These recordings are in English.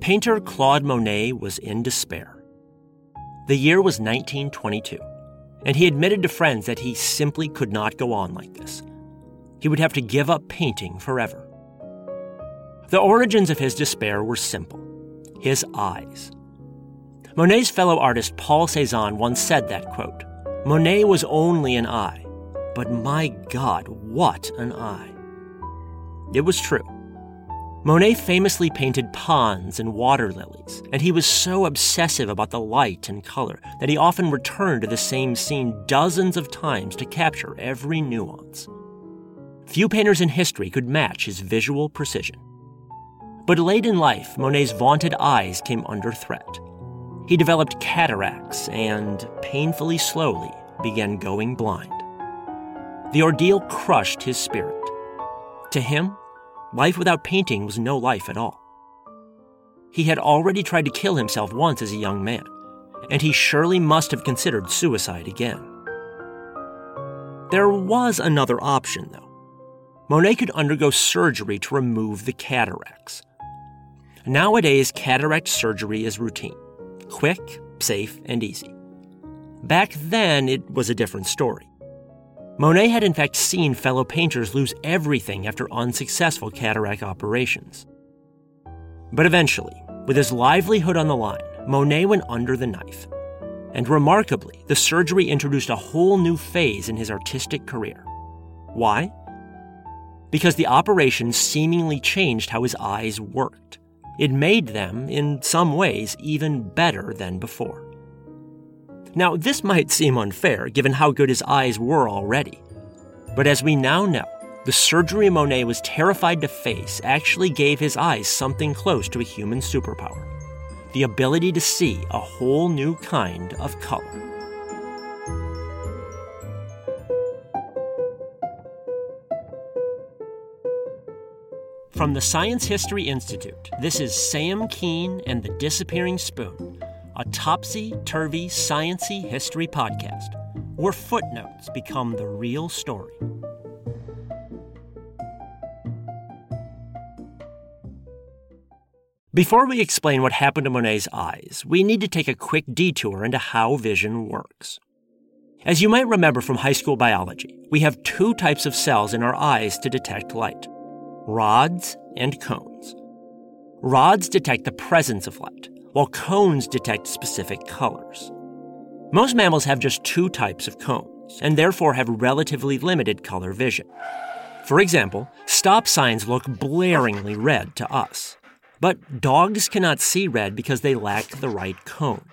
Painter Claude Monet was in despair. The year was 1922, and he admitted to friends that he simply could not go on like this. He would have to give up painting forever. The origins of his despair were simple his eyes. Monet's fellow artist Paul Cézanne once said that, quote, Monet was only an eye, but my God, what an eye. It was true. Monet famously painted ponds and water lilies, and he was so obsessive about the light and color that he often returned to the same scene dozens of times to capture every nuance. Few painters in history could match his visual precision. But late in life, Monet's vaunted eyes came under threat. He developed cataracts and, painfully slowly, began going blind. The ordeal crushed his spirit. To him, Life without painting was no life at all. He had already tried to kill himself once as a young man, and he surely must have considered suicide again. There was another option, though. Monet could undergo surgery to remove the cataracts. Nowadays, cataract surgery is routine quick, safe, and easy. Back then, it was a different story. Monet had in fact seen fellow painters lose everything after unsuccessful cataract operations. But eventually, with his livelihood on the line, Monet went under the knife. And remarkably, the surgery introduced a whole new phase in his artistic career. Why? Because the operation seemingly changed how his eyes worked. It made them, in some ways, even better than before. Now, this might seem unfair given how good his eyes were already. But as we now know, the surgery Monet was terrified to face actually gave his eyes something close to a human superpower the ability to see a whole new kind of color. From the Science History Institute, this is Sam Kean and the Disappearing Spoon a topsy turvy sciency history podcast where footnotes become the real story. Before we explain what happened to Monet's eyes, we need to take a quick detour into how vision works. As you might remember from high school biology, we have two types of cells in our eyes to detect light rods and cones. Rods detect the presence of light, while cones detect specific colors. Most mammals have just two types of cones, and therefore have relatively limited color vision. For example, stop signs look blaringly red to us. But dogs cannot see red because they lack the right cone.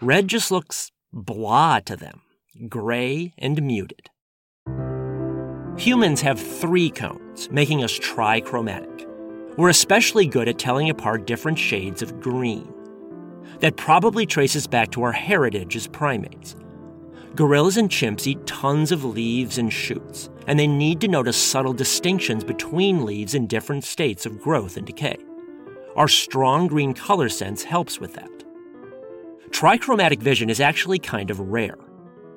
Red just looks blah to them, gray and muted. Humans have three cones, making us trichromatic. We're especially good at telling apart different shades of green that probably traces back to our heritage as primates. Gorillas and chimps eat tons of leaves and shoots, and they need to notice subtle distinctions between leaves in different states of growth and decay. Our strong green color sense helps with that. Trichromatic vision is actually kind of rare.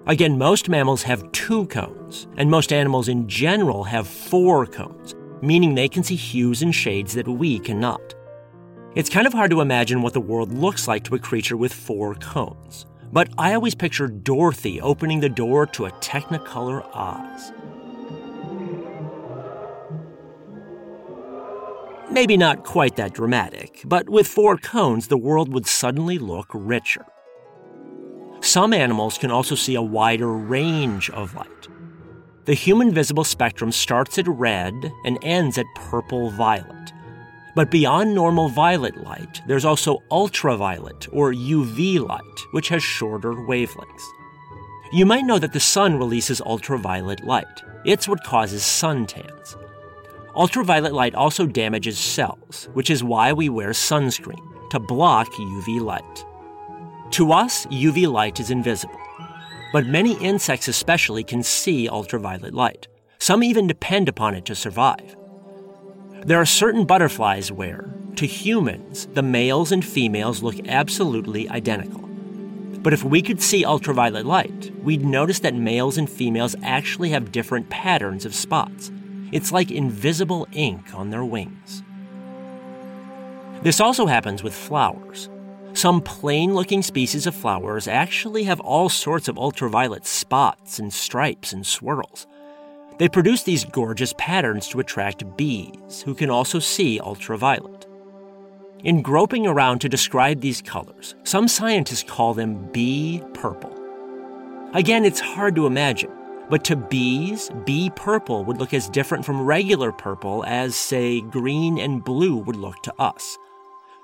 Again, most mammals have two cones, and most animals in general have four cones, meaning they can see hues and shades that we cannot. It's kind of hard to imagine what the world looks like to a creature with four cones, but I always picture Dorothy opening the door to a Technicolor Oz. Maybe not quite that dramatic, but with four cones, the world would suddenly look richer. Some animals can also see a wider range of light. The human visible spectrum starts at red and ends at purple violet. But beyond normal violet light, there's also ultraviolet or UV light, which has shorter wavelengths. You might know that the sun releases ultraviolet light. It's what causes suntans. Ultraviolet light also damages cells, which is why we wear sunscreen to block UV light. To us, UV light is invisible, but many insects especially can see ultraviolet light. Some even depend upon it to survive. There are certain butterflies where, to humans, the males and females look absolutely identical. But if we could see ultraviolet light, we'd notice that males and females actually have different patterns of spots. It's like invisible ink on their wings. This also happens with flowers. Some plain looking species of flowers actually have all sorts of ultraviolet spots and stripes and swirls. They produce these gorgeous patterns to attract bees, who can also see ultraviolet. In groping around to describe these colors, some scientists call them bee purple. Again, it's hard to imagine, but to bees, bee purple would look as different from regular purple as, say, green and blue would look to us.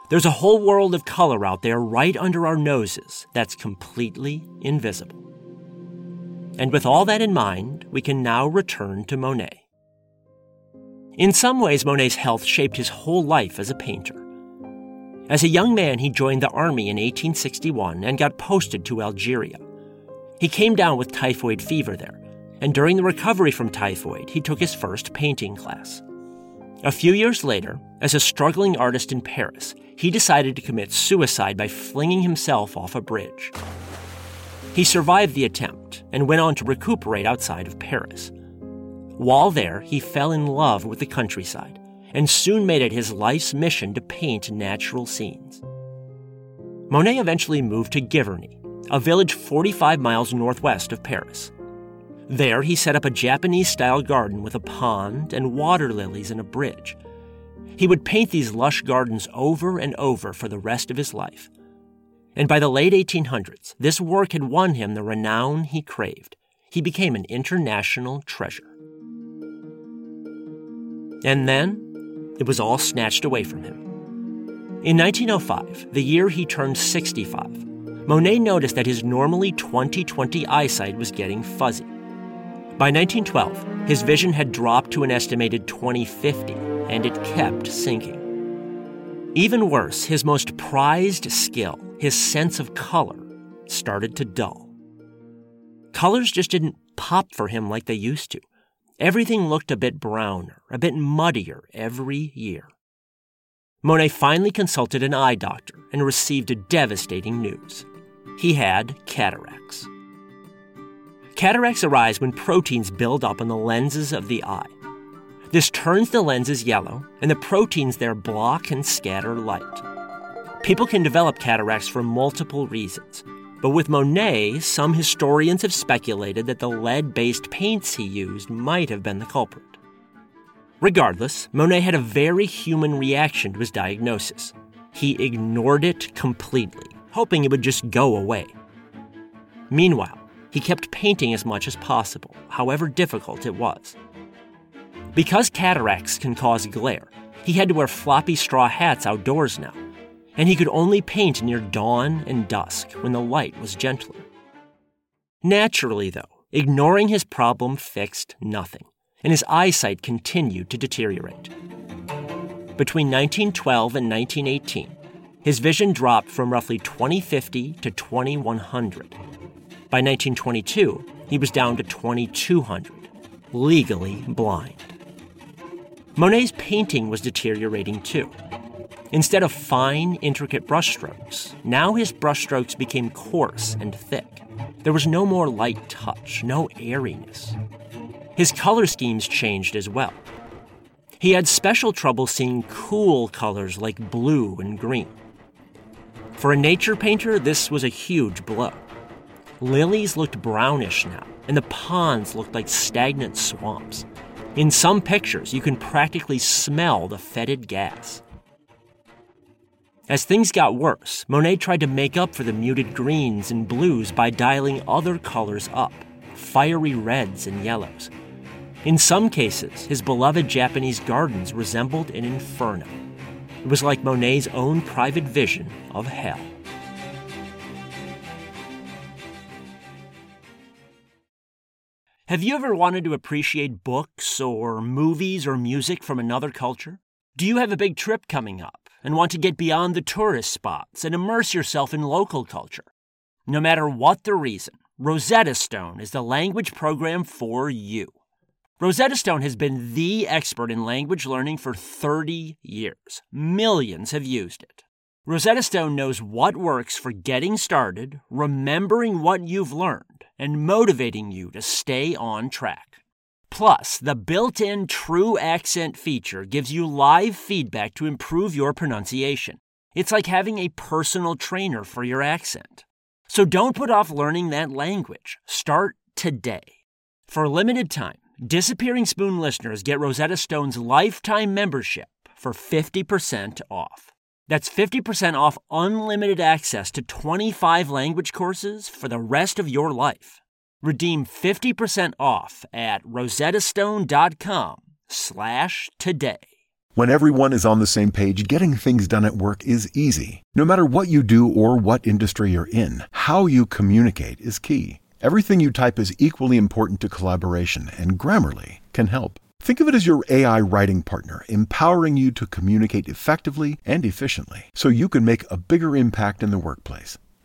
There's a whole world of color out there right under our noses that's completely invisible. And with all that in mind, we can now return to Monet. In some ways, Monet's health shaped his whole life as a painter. As a young man, he joined the army in 1861 and got posted to Algeria. He came down with typhoid fever there, and during the recovery from typhoid, he took his first painting class. A few years later, as a struggling artist in Paris, he decided to commit suicide by flinging himself off a bridge. He survived the attempt and went on to recuperate outside of Paris. While there, he fell in love with the countryside and soon made it his life's mission to paint natural scenes. Monet eventually moved to Giverny, a village 45 miles northwest of Paris. There, he set up a Japanese style garden with a pond and water lilies and a bridge. He would paint these lush gardens over and over for the rest of his life. And by the late 1800s, this work had won him the renown he craved. He became an international treasure. And then, it was all snatched away from him. In 1905, the year he turned 65, Monet noticed that his normally 20 20 eyesight was getting fuzzy. By 1912, his vision had dropped to an estimated 2050, and it kept sinking. Even worse, his most prized skill, his sense of color, started to dull. Colors just didn't pop for him like they used to. Everything looked a bit browner, a bit muddier every year. Monet finally consulted an eye doctor and received a devastating news. He had cataracts. Cataracts arise when proteins build up on the lenses of the eye. This turns the lenses yellow, and the proteins there block and scatter light. People can develop cataracts for multiple reasons, but with Monet, some historians have speculated that the lead based paints he used might have been the culprit. Regardless, Monet had a very human reaction to his diagnosis. He ignored it completely, hoping it would just go away. Meanwhile, he kept painting as much as possible, however difficult it was. Because cataracts can cause glare, he had to wear floppy straw hats outdoors now, and he could only paint near dawn and dusk when the light was gentler. Naturally, though, ignoring his problem fixed nothing, and his eyesight continued to deteriorate. Between 1912 and 1918, his vision dropped from roughly 2050 to 2100, by 1922, he was down to 2,200, legally blind. Monet's painting was deteriorating too. Instead of fine, intricate brushstrokes, now his brushstrokes became coarse and thick. There was no more light touch, no airiness. His color schemes changed as well. He had special trouble seeing cool colors like blue and green. For a nature painter, this was a huge blow. Lilies looked brownish now, and the ponds looked like stagnant swamps. In some pictures, you can practically smell the fetid gas. As things got worse, Monet tried to make up for the muted greens and blues by dialing other colors up fiery reds and yellows. In some cases, his beloved Japanese gardens resembled an inferno. It was like Monet's own private vision of hell. Have you ever wanted to appreciate books or movies or music from another culture? Do you have a big trip coming up and want to get beyond the tourist spots and immerse yourself in local culture? No matter what the reason, Rosetta Stone is the language program for you. Rosetta Stone has been the expert in language learning for 30 years. Millions have used it. Rosetta Stone knows what works for getting started, remembering what you've learned, and motivating you to stay on track. Plus, the built in True Accent feature gives you live feedback to improve your pronunciation. It's like having a personal trainer for your accent. So don't put off learning that language. Start today. For a limited time, Disappearing Spoon listeners get Rosetta Stone's lifetime membership for 50% off. That's 50% off unlimited access to 25 language courses for the rest of your life. Redeem 50% off at rosettastone.com slash today. When everyone is on the same page, getting things done at work is easy. No matter what you do or what industry you're in, how you communicate is key. Everything you type is equally important to collaboration, and Grammarly can help. Think of it as your AI writing partner, empowering you to communicate effectively and efficiently so you can make a bigger impact in the workplace.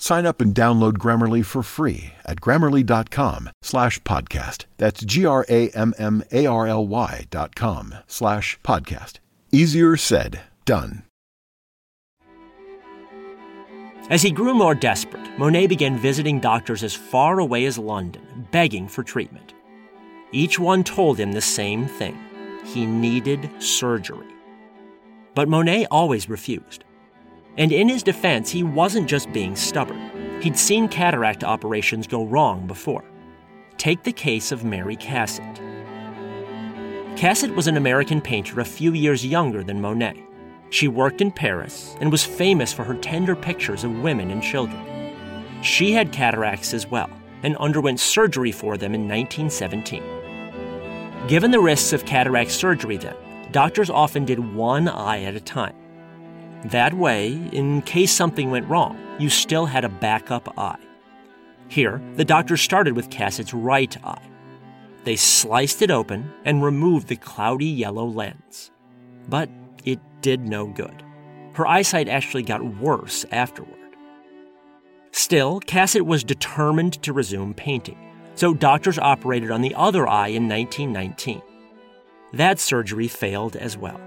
Sign up and download Grammarly for free at grammarly.com slash podcast. That's G-R-A-M-M-A-R-L-Y dot com slash podcast. Easier said, done. As he grew more desperate, Monet began visiting doctors as far away as London, begging for treatment. Each one told him the same thing he needed surgery. But Monet always refused. And in his defense, he wasn't just being stubborn. He'd seen cataract operations go wrong before. Take the case of Mary Cassatt. Cassatt was an American painter a few years younger than Monet. She worked in Paris and was famous for her tender pictures of women and children. She had cataracts as well and underwent surgery for them in 1917. Given the risks of cataract surgery, then, doctors often did one eye at a time. That way, in case something went wrong, you still had a backup eye. Here, the doctors started with Cassatt's right eye. They sliced it open and removed the cloudy yellow lens. But it did no good. Her eyesight actually got worse afterward. Still, Cassatt was determined to resume painting so doctors operated on the other eye in 1919. That surgery failed as well.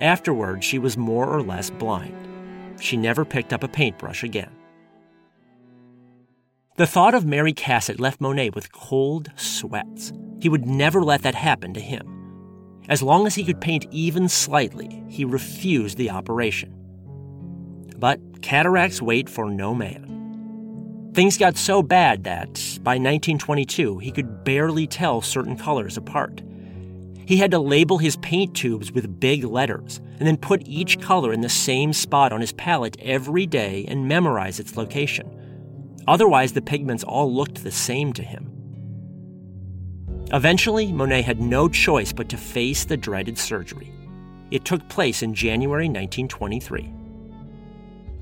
Afterward, she was more or less blind. She never picked up a paintbrush again. The thought of Mary Cassatt left Monet with cold sweats. He would never let that happen to him. As long as he could paint even slightly, he refused the operation. But cataracts wait for no man. Things got so bad that, by 1922, he could barely tell certain colors apart. He had to label his paint tubes with big letters, and then put each color in the same spot on his palette every day and memorize its location. Otherwise, the pigments all looked the same to him. Eventually, Monet had no choice but to face the dreaded surgery. It took place in January 1923.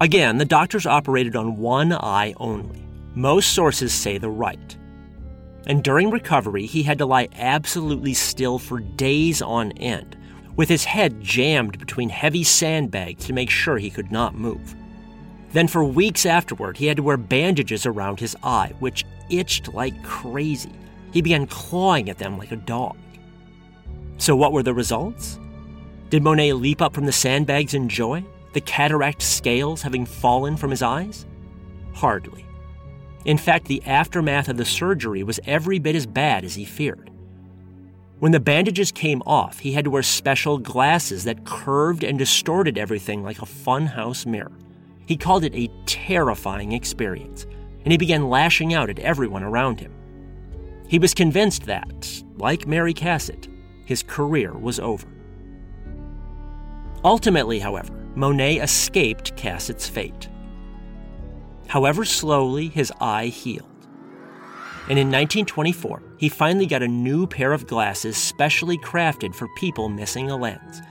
Again, the doctors operated on one eye only. Most sources say the right. And during recovery, he had to lie absolutely still for days on end, with his head jammed between heavy sandbags to make sure he could not move. Then, for weeks afterward, he had to wear bandages around his eye, which itched like crazy. He began clawing at them like a dog. So, what were the results? Did Monet leap up from the sandbags in joy? the cataract scales having fallen from his eyes? Hardly. In fact, the aftermath of the surgery was every bit as bad as he feared. When the bandages came off, he had to wear special glasses that curved and distorted everything like a funhouse mirror. He called it a terrifying experience, and he began lashing out at everyone around him. He was convinced that, like Mary Cassatt, his career was over. Ultimately, however, Monet escaped Cassatt's fate. However slowly, his eye healed. And in 1924, he finally got a new pair of glasses specially crafted for people missing a lens.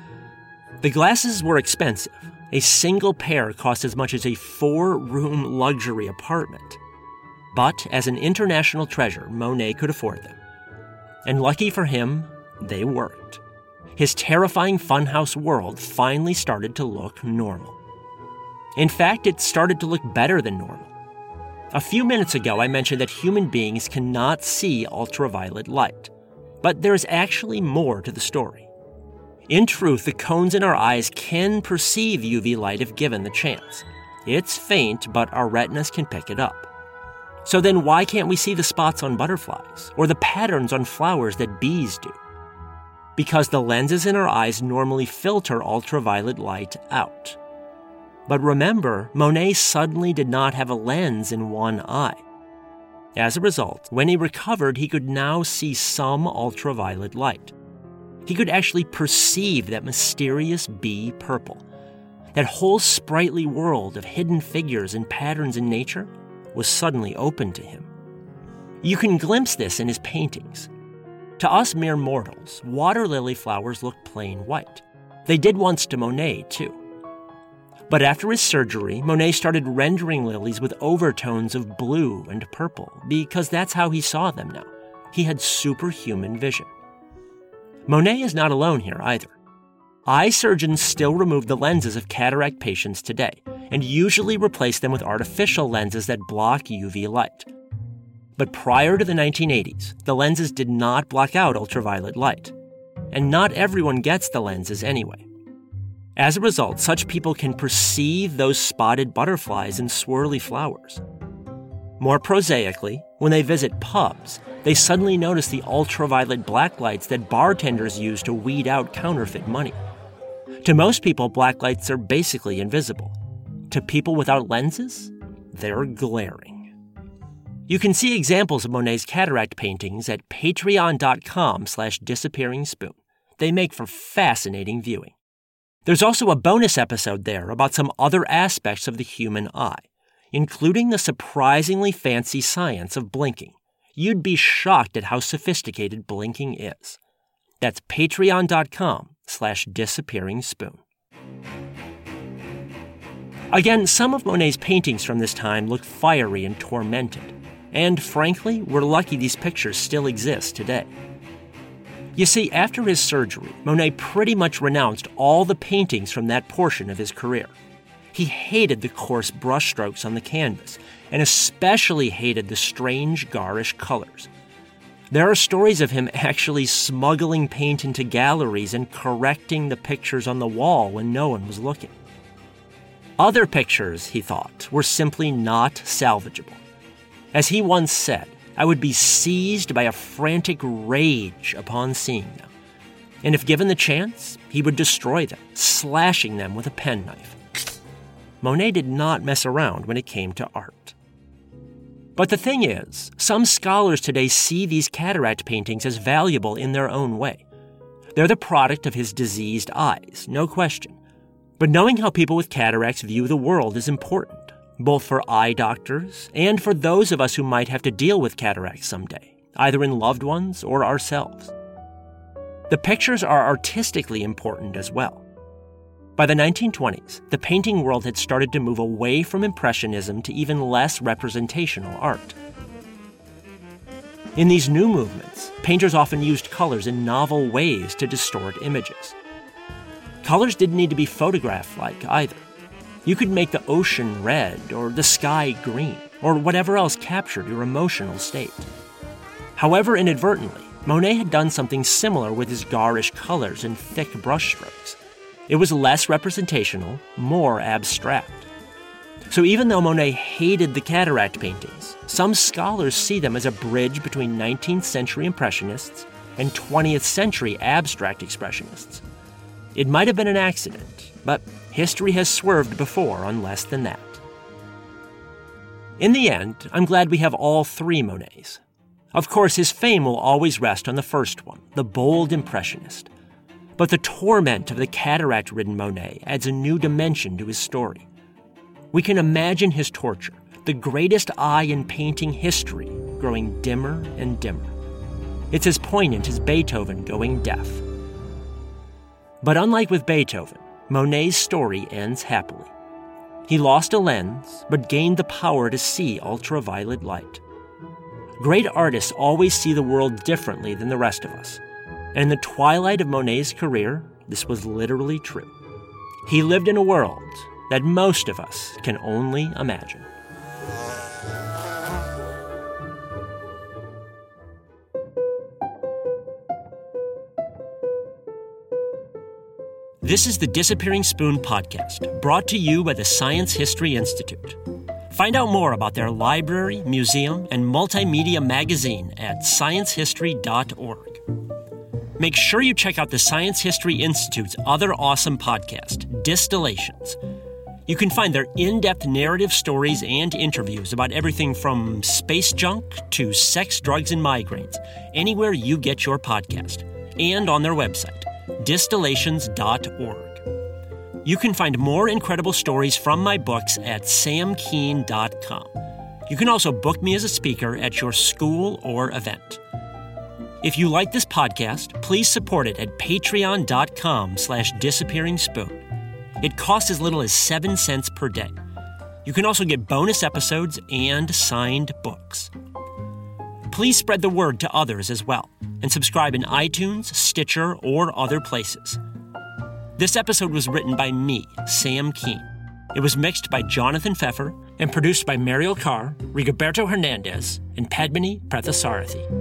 The glasses were expensive. A single pair cost as much as a four room luxury apartment. But as an international treasure, Monet could afford them. And lucky for him, they worked his terrifying funhouse world finally started to look normal. In fact, it started to look better than normal. A few minutes ago, I mentioned that human beings cannot see ultraviolet light, but there is actually more to the story. In truth, the cones in our eyes can perceive UV light if given the chance. It's faint, but our retinas can pick it up. So then, why can't we see the spots on butterflies or the patterns on flowers that bees do? because the lenses in our eyes normally filter ultraviolet light out. But remember, Monet suddenly did not have a lens in one eye. As a result, when he recovered, he could now see some ultraviolet light. He could actually perceive that mysterious bee purple. That whole sprightly world of hidden figures and patterns in nature was suddenly open to him. You can glimpse this in his paintings. To us mere mortals, water lily flowers look plain white. They did once to Monet, too. But after his surgery, Monet started rendering lilies with overtones of blue and purple because that's how he saw them now. He had superhuman vision. Monet is not alone here either. Eye surgeons still remove the lenses of cataract patients today and usually replace them with artificial lenses that block UV light. But prior to the 1980s, the lenses did not block out ultraviolet light. And not everyone gets the lenses anyway. As a result, such people can perceive those spotted butterflies and swirly flowers. More prosaically, when they visit pubs, they suddenly notice the ultraviolet blacklights that bartenders use to weed out counterfeit money. To most people, blacklights are basically invisible. To people without lenses, they're glaring. You can see examples of Monet's cataract paintings at patreon.com slash. They make for fascinating viewing. There's also a bonus episode there about some other aspects of the human eye, including the surprisingly fancy science of blinking. You'd be shocked at how sophisticated blinking is. That's patreon.com slash disappearing spoon. Again, some of Monet's paintings from this time look fiery and tormented. And frankly, we're lucky these pictures still exist today. You see, after his surgery, Monet pretty much renounced all the paintings from that portion of his career. He hated the coarse brushstrokes on the canvas, and especially hated the strange, garish colors. There are stories of him actually smuggling paint into galleries and correcting the pictures on the wall when no one was looking. Other pictures, he thought, were simply not salvageable. As he once said, I would be seized by a frantic rage upon seeing them. And if given the chance, he would destroy them, slashing them with a penknife. Monet did not mess around when it came to art. But the thing is, some scholars today see these cataract paintings as valuable in their own way. They're the product of his diseased eyes, no question. But knowing how people with cataracts view the world is important both for eye doctors and for those of us who might have to deal with cataracts someday, either in loved ones or ourselves. The pictures are artistically important as well. By the 1920s, the painting world had started to move away from Impressionism to even less representational art. In these new movements, painters often used colors in novel ways to distort images. Colors didn't need to be photograph like either. You could make the ocean red or the sky green or whatever else captured your emotional state. However, inadvertently, Monet had done something similar with his garish colors and thick brushstrokes. It was less representational, more abstract. So even though Monet hated the cataract paintings, some scholars see them as a bridge between 19th century Impressionists and 20th century abstract expressionists. It might have been an accident, but history has swerved before on less than that. In the end, I'm glad we have all three Monets. Of course, his fame will always rest on the first one, the bold Impressionist. But the torment of the cataract ridden Monet adds a new dimension to his story. We can imagine his torture, the greatest eye in painting history, growing dimmer and dimmer. It's as poignant as Beethoven going deaf. But unlike with Beethoven, Monet's story ends happily. He lost a lens, but gained the power to see ultraviolet light. Great artists always see the world differently than the rest of us. And in the twilight of Monet's career, this was literally true. He lived in a world that most of us can only imagine. This is the Disappearing Spoon podcast, brought to you by the Science History Institute. Find out more about their library, museum, and multimedia magazine at sciencehistory.org. Make sure you check out the Science History Institute's other awesome podcast, Distillations. You can find their in depth narrative stories and interviews about everything from space junk to sex, drugs, and migraines, anywhere you get your podcast, and on their website distillations.org. You can find more incredible stories from my books at samkean.com. You can also book me as a speaker at your school or event. If you like this podcast, please support it at patreon.com slash disappearing spoon. It costs as little as 7 cents per day. You can also get bonus episodes and signed books. Please spread the word to others as well and subscribe in iTunes, Stitcher, or other places. This episode was written by me, Sam Kean. It was mixed by Jonathan Pfeffer and produced by Mariel Carr, Rigoberto Hernandez, and Padmini Prathasarathi.